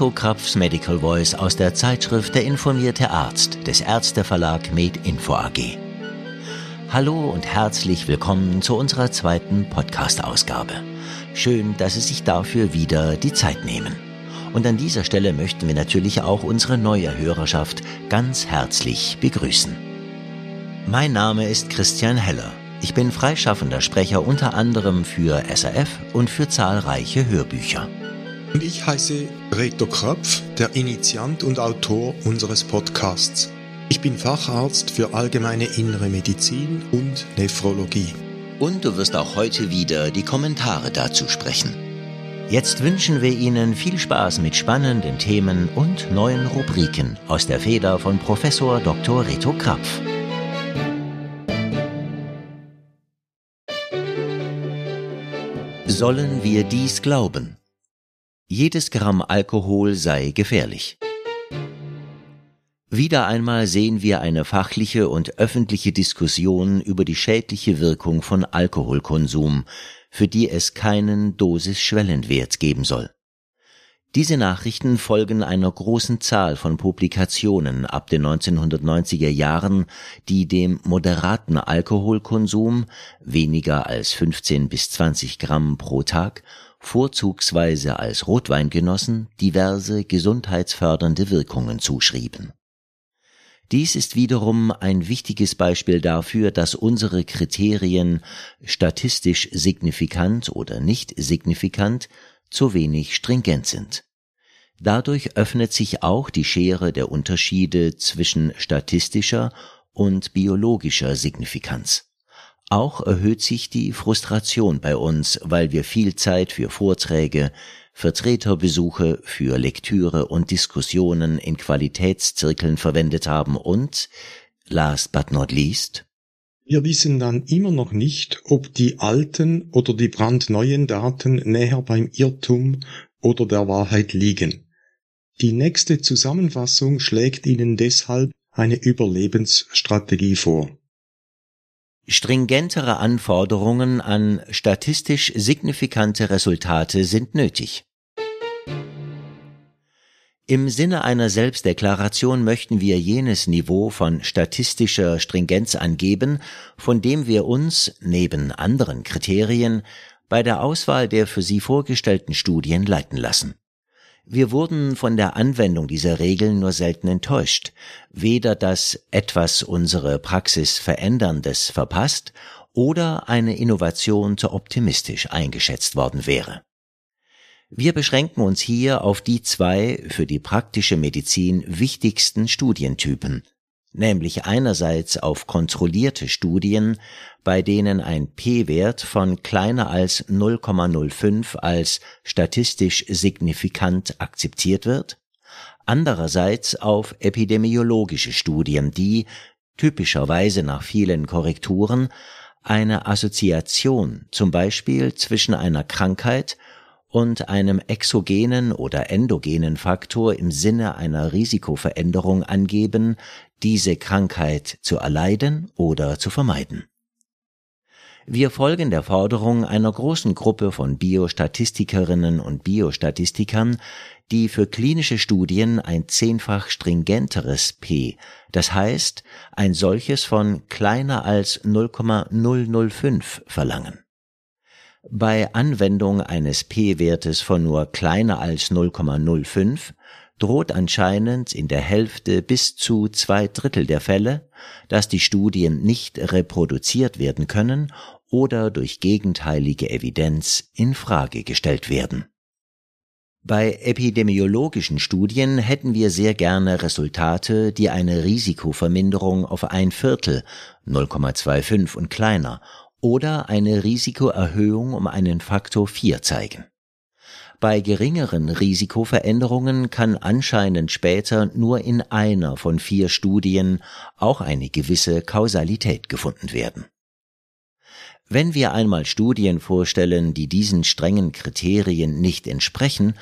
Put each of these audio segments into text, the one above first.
Reto Krapfs Medical Voice aus der Zeitschrift Der informierte Arzt des Ärzteverlag MedInfo AG. Hallo und herzlich willkommen zu unserer zweiten Podcast-Ausgabe. Schön, dass Sie sich dafür wieder die Zeit nehmen. Und an dieser Stelle möchten wir natürlich auch unsere neue Hörerschaft ganz herzlich begrüßen. Mein Name ist Christian Heller. Ich bin freischaffender Sprecher unter anderem für SRF und für zahlreiche Hörbücher. Und ich heiße Reto Krapf, der Initiant und Autor unseres Podcasts. Ich bin Facharzt für allgemeine innere Medizin und Nephrologie. Und du wirst auch heute wieder die Kommentare dazu sprechen. Jetzt wünschen wir Ihnen viel Spaß mit spannenden Themen und neuen Rubriken aus der Feder von Professor Dr. Reto Krapf. Sollen wir dies glauben? Jedes Gramm Alkohol sei gefährlich. Wieder einmal sehen wir eine fachliche und öffentliche Diskussion über die schädliche Wirkung von Alkoholkonsum, für die es keinen Dosis-Schwellenwert geben soll. Diese Nachrichten folgen einer großen Zahl von Publikationen ab den 1990er Jahren, die dem moderaten Alkoholkonsum weniger als 15 bis 20 Gramm pro Tag vorzugsweise als Rotweingenossen diverse gesundheitsfördernde Wirkungen zuschrieben. Dies ist wiederum ein wichtiges Beispiel dafür, dass unsere Kriterien statistisch signifikant oder nicht signifikant zu wenig stringent sind. Dadurch öffnet sich auch die Schere der Unterschiede zwischen statistischer und biologischer Signifikanz. Auch erhöht sich die Frustration bei uns, weil wir viel Zeit für Vorträge, Vertreterbesuche, für Lektüre und Diskussionen in Qualitätszirkeln verwendet haben und, last but not least, wir wissen dann immer noch nicht, ob die alten oder die brandneuen Daten näher beim Irrtum oder der Wahrheit liegen. Die nächste Zusammenfassung schlägt Ihnen deshalb eine Überlebensstrategie vor. Stringentere Anforderungen an statistisch signifikante Resultate sind nötig. Im Sinne einer Selbstdeklaration möchten wir jenes Niveau von statistischer Stringenz angeben, von dem wir uns, neben anderen Kriterien, bei der Auswahl der für Sie vorgestellten Studien leiten lassen. Wir wurden von der Anwendung dieser Regeln nur selten enttäuscht, weder dass etwas unsere Praxis veränderndes verpasst oder eine Innovation zu optimistisch eingeschätzt worden wäre. Wir beschränken uns hier auf die zwei für die praktische Medizin wichtigsten Studientypen, nämlich einerseits auf kontrollierte Studien, bei denen ein p-Wert von kleiner als 0,05 als statistisch signifikant akzeptiert wird, andererseits auf epidemiologische Studien, die, typischerweise nach vielen Korrekturen, eine Assoziation zum Beispiel zwischen einer Krankheit und einem exogenen oder endogenen Faktor im Sinne einer Risikoveränderung angeben, diese Krankheit zu erleiden oder zu vermeiden. Wir folgen der Forderung einer großen Gruppe von Biostatistikerinnen und Biostatistikern, die für klinische Studien ein zehnfach stringenteres P, das heißt ein solches von kleiner als 0,005 verlangen. Bei Anwendung eines p-Wertes von nur kleiner als 0,05 droht anscheinend in der Hälfte bis zu zwei Drittel der Fälle, dass die Studien nicht reproduziert werden können oder durch gegenteilige Evidenz in Frage gestellt werden. Bei epidemiologischen Studien hätten wir sehr gerne Resultate, die eine Risikoverminderung auf ein Viertel 0,25 und kleiner oder eine Risikoerhöhung um einen Faktor 4 zeigen. Bei geringeren Risikoveränderungen kann anscheinend später nur in einer von vier Studien auch eine gewisse Kausalität gefunden werden. Wenn wir einmal Studien vorstellen, die diesen strengen Kriterien nicht entsprechen,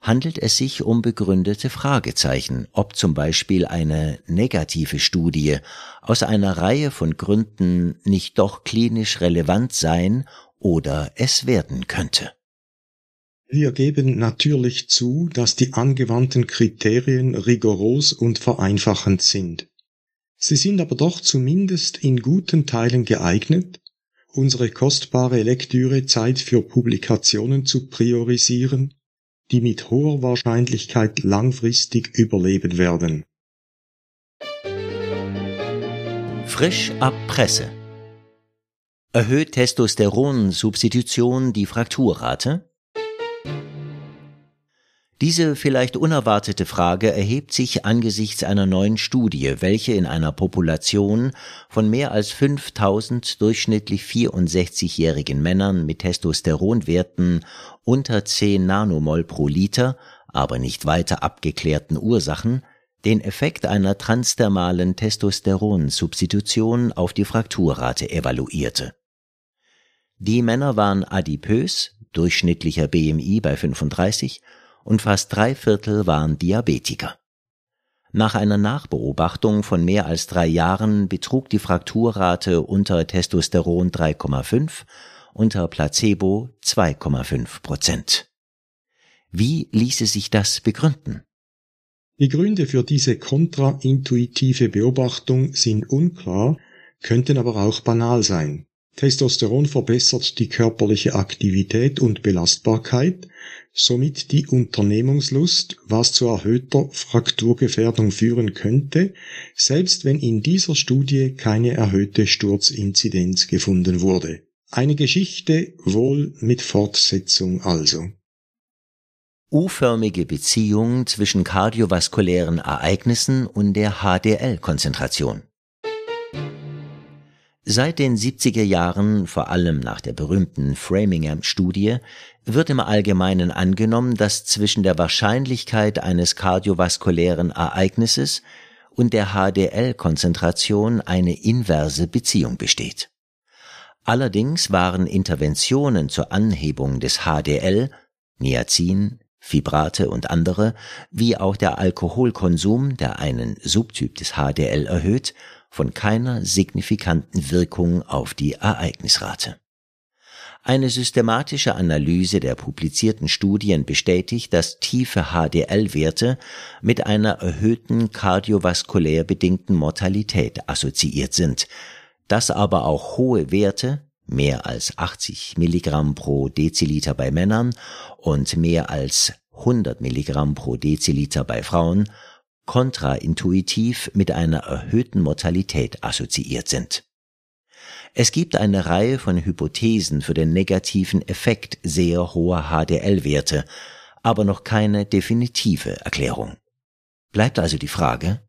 handelt es sich um begründete Fragezeichen, ob zum Beispiel eine negative Studie aus einer Reihe von Gründen nicht doch klinisch relevant sein oder es werden könnte. Wir geben natürlich zu, dass die angewandten Kriterien rigoros und vereinfachend sind. Sie sind aber doch zumindest in guten Teilen geeignet, unsere kostbare Lektürezeit für Publikationen zu priorisieren, die mit hoher Wahrscheinlichkeit langfristig überleben werden. Frisch ab Presse. Erhöht Testosteronsubstitution die Frakturrate? Diese vielleicht unerwartete Frage erhebt sich angesichts einer neuen Studie, welche in einer Population von mehr als 5000 durchschnittlich 64-jährigen Männern mit Testosteronwerten unter 10 Nanomol pro Liter, aber nicht weiter abgeklärten Ursachen, den Effekt einer transdermalen Testosteronsubstitution auf die Frakturrate evaluierte. Die Männer waren adipös, durchschnittlicher BMI bei 35 und fast drei Viertel waren Diabetiker. Nach einer Nachbeobachtung von mehr als drei Jahren betrug die Frakturrate unter Testosteron 3,5, unter Placebo 2,5 Prozent. Wie ließe sich das begründen? Die Gründe für diese kontraintuitive Beobachtung sind unklar, könnten aber auch banal sein. Testosteron verbessert die körperliche Aktivität und Belastbarkeit, somit die Unternehmungslust, was zu erhöhter Frakturgefährdung führen könnte, selbst wenn in dieser Studie keine erhöhte Sturzinzidenz gefunden wurde. Eine Geschichte wohl mit Fortsetzung also. U-förmige Beziehung zwischen kardiovaskulären Ereignissen und der HDL-Konzentration. Seit den 70er Jahren, vor allem nach der berühmten Framingham-Studie, wird im Allgemeinen angenommen, dass zwischen der Wahrscheinlichkeit eines kardiovaskulären Ereignisses und der HDL-Konzentration eine inverse Beziehung besteht. Allerdings waren Interventionen zur Anhebung des HDL, Niacin, Fibrate und andere, wie auch der Alkoholkonsum, der einen Subtyp des HDL erhöht, von keiner signifikanten Wirkung auf die Ereignisrate. Eine systematische Analyse der publizierten Studien bestätigt, dass tiefe HDL-Werte mit einer erhöhten kardiovaskulär bedingten Mortalität assoziiert sind, dass aber auch hohe Werte, mehr als 80 Milligramm pro Deziliter bei Männern und mehr als 100 Milligramm pro Deziliter bei Frauen, kontraintuitiv mit einer erhöhten Mortalität assoziiert sind. Es gibt eine Reihe von Hypothesen für den negativen Effekt sehr hoher HDL-Werte, aber noch keine definitive Erklärung. Bleibt also die Frage,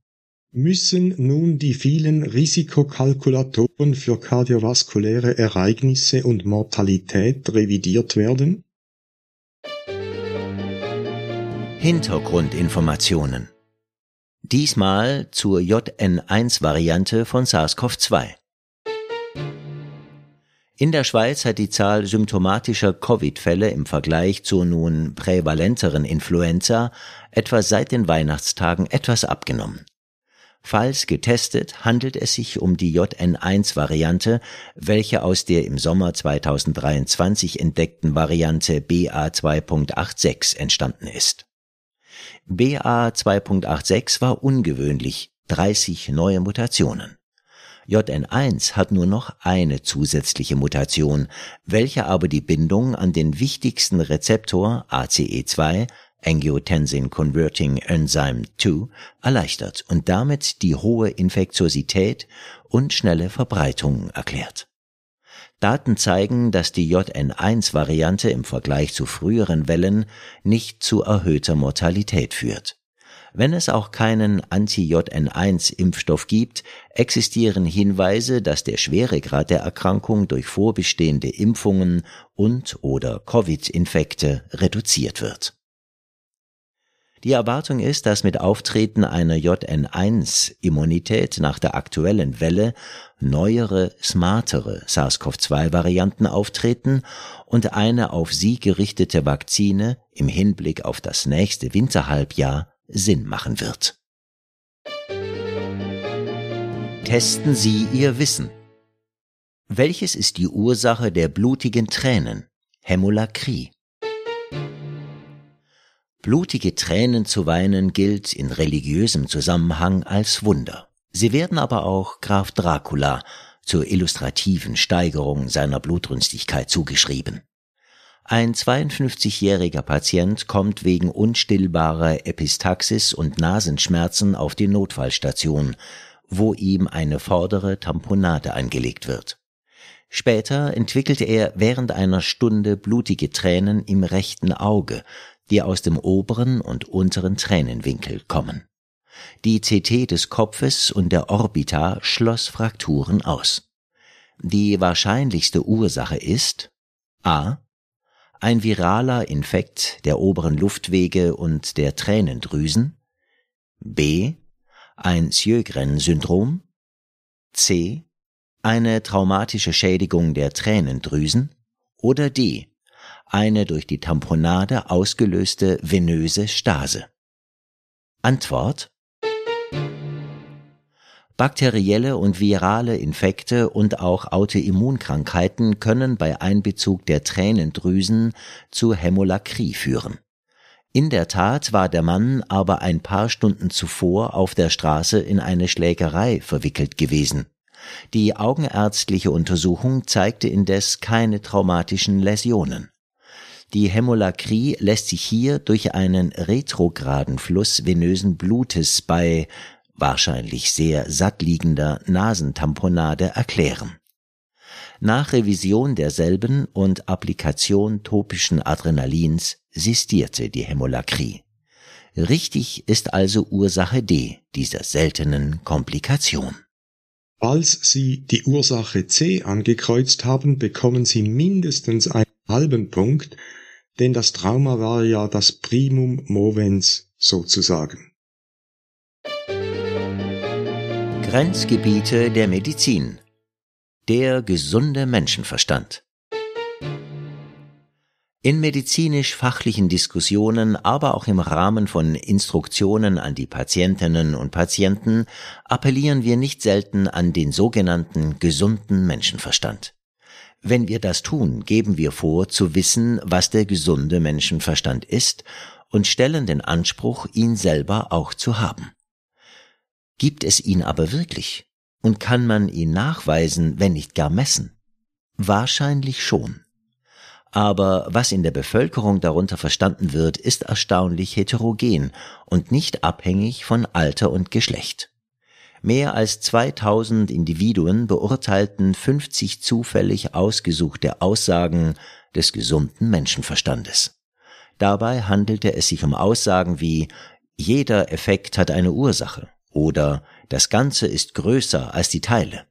Müssen nun die vielen Risikokalkulatoren für kardiovaskuläre Ereignisse und Mortalität revidiert werden? Hintergrundinformationen Diesmal zur JN1-Variante von SARS-CoV-2. In der Schweiz hat die Zahl symptomatischer Covid-Fälle im Vergleich zur nun prävalenteren Influenza etwa seit den Weihnachtstagen etwas abgenommen. Falls getestet, handelt es sich um die JN1-Variante, welche aus der im Sommer 2023 entdeckten Variante BA2.86 entstanden ist. BA 2.86 war ungewöhnlich, 30 neue Mutationen. JN1 hat nur noch eine zusätzliche Mutation, welche aber die Bindung an den wichtigsten Rezeptor ACE2 Angiotensin Converting Enzyme 2 erleichtert und damit die hohe Infektiosität und schnelle Verbreitung erklärt. Daten zeigen, dass die JN1-Variante im Vergleich zu früheren Wellen nicht zu erhöhter Mortalität führt. Wenn es auch keinen Anti-JN1-Impfstoff gibt, existieren Hinweise, dass der Schweregrad der Erkrankung durch vorbestehende Impfungen und oder Covid-Infekte reduziert wird. Die Erwartung ist, dass mit Auftreten einer JN1-Immunität nach der aktuellen Welle neuere, smartere SARS-CoV-2-Varianten auftreten und eine auf sie gerichtete Vakzine im Hinblick auf das nächste Winterhalbjahr Sinn machen wird. Testen Sie Ihr Wissen. Welches ist die Ursache der blutigen Tränen? Hämolakrie. Blutige Tränen zu weinen gilt in religiösem Zusammenhang als Wunder. Sie werden aber auch Graf Dracula zur illustrativen Steigerung seiner Blutrünstigkeit zugeschrieben. Ein 52-jähriger Patient kommt wegen unstillbarer Epistaxis und Nasenschmerzen auf die Notfallstation, wo ihm eine vordere Tamponade angelegt wird. Später entwickelte er während einer Stunde blutige Tränen im rechten Auge, die aus dem oberen und unteren Tränenwinkel kommen. Die CT des Kopfes und der Orbita schloss Frakturen aus. Die wahrscheinlichste Ursache ist a. ein viraler Infekt der oberen Luftwege und der Tränendrüsen, b. ein Sjögren-Syndrom, c. eine traumatische Schädigung der Tränendrüsen oder d. eine durch die Tamponade ausgelöste venöse Stase. Antwort Bakterielle und virale Infekte und auch Autoimmunkrankheiten können bei Einbezug der Tränendrüsen zu Hämolakrie führen. In der Tat war der Mann aber ein paar Stunden zuvor auf der Straße in eine Schlägerei verwickelt gewesen. Die augenärztliche Untersuchung zeigte indes keine traumatischen Läsionen. Die Hämolakrie lässt sich hier durch einen retrograden Fluss venösen Blutes bei wahrscheinlich sehr sattliegender Nasentamponade erklären. Nach Revision derselben und Applikation topischen Adrenalins sistierte die Hämolakrie. Richtig ist also Ursache D dieser seltenen Komplikation. Falls Sie die Ursache C angekreuzt haben, bekommen Sie mindestens einen halben Punkt, denn das Trauma war ja das Primum movens sozusagen. Grenzgebiete der Medizin. Der gesunde Menschenverstand. In medizinisch-fachlichen Diskussionen, aber auch im Rahmen von Instruktionen an die Patientinnen und Patienten appellieren wir nicht selten an den sogenannten gesunden Menschenverstand. Wenn wir das tun, geben wir vor zu wissen, was der gesunde Menschenverstand ist und stellen den Anspruch, ihn selber auch zu haben. Gibt es ihn aber wirklich? Und kann man ihn nachweisen, wenn nicht gar messen? Wahrscheinlich schon. Aber was in der Bevölkerung darunter verstanden wird, ist erstaunlich heterogen und nicht abhängig von Alter und Geschlecht. Mehr als 2000 Individuen beurteilten 50 zufällig ausgesuchte Aussagen des gesunden Menschenverstandes. Dabei handelte es sich um Aussagen wie jeder Effekt hat eine Ursache oder das Ganze ist größer als die Teile.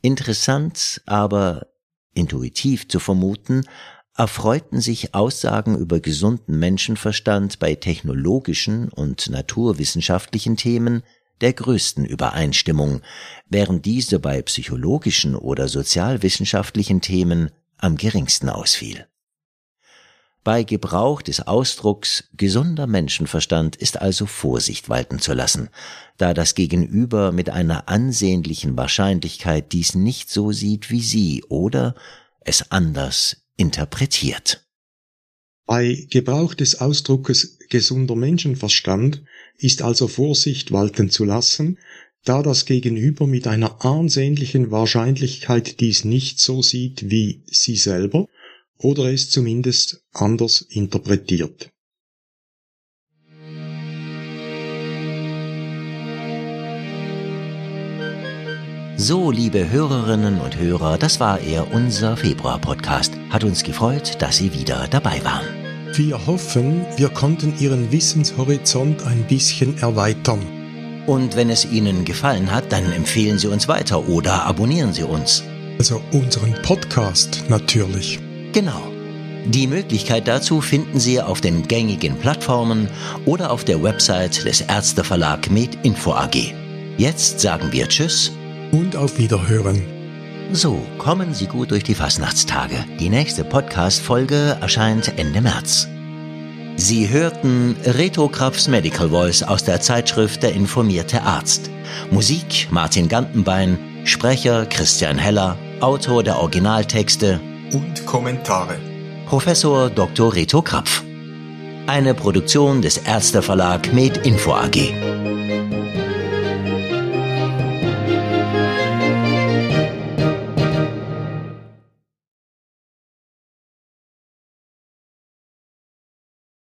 Interessant, aber intuitiv zu vermuten, erfreuten sich Aussagen über gesunden Menschenverstand bei technologischen und naturwissenschaftlichen Themen der größten Übereinstimmung, während diese bei psychologischen oder sozialwissenschaftlichen Themen am geringsten ausfiel. Bei Gebrauch des Ausdrucks gesunder Menschenverstand ist also Vorsicht walten zu lassen, da das Gegenüber mit einer ansehnlichen Wahrscheinlichkeit dies nicht so sieht wie Sie oder es anders interpretiert. Bei Gebrauch des Ausdruckes gesunder Menschenverstand ist also Vorsicht walten zu lassen, da das Gegenüber mit einer ansehnlichen Wahrscheinlichkeit dies nicht so sieht wie Sie selber oder es zumindest anders interpretiert. So, liebe Hörerinnen und Hörer, das war er, unser Februar-Podcast. Hat uns gefreut, dass Sie wieder dabei waren. Wir hoffen, wir konnten Ihren Wissenshorizont ein bisschen erweitern. Und wenn es Ihnen gefallen hat, dann empfehlen Sie uns weiter oder abonnieren Sie uns. Also unseren Podcast natürlich. Genau. Die Möglichkeit dazu finden Sie auf den gängigen Plattformen oder auf der Website des Ärzteverlag MedInfo AG. Jetzt sagen wir Tschüss und auf Wiederhören. So, kommen Sie gut durch die Fastnachtstage. Die nächste Podcast-Folge erscheint Ende März. Sie hörten Reto Krabs Medical Voice aus der Zeitschrift Der informierte Arzt. Musik Martin Gantenbein, Sprecher Christian Heller, Autor der Originaltexte und Kommentare. Professor Dr. Reto Krapf. Eine Produktion des Ärzteverlag Med Info AG.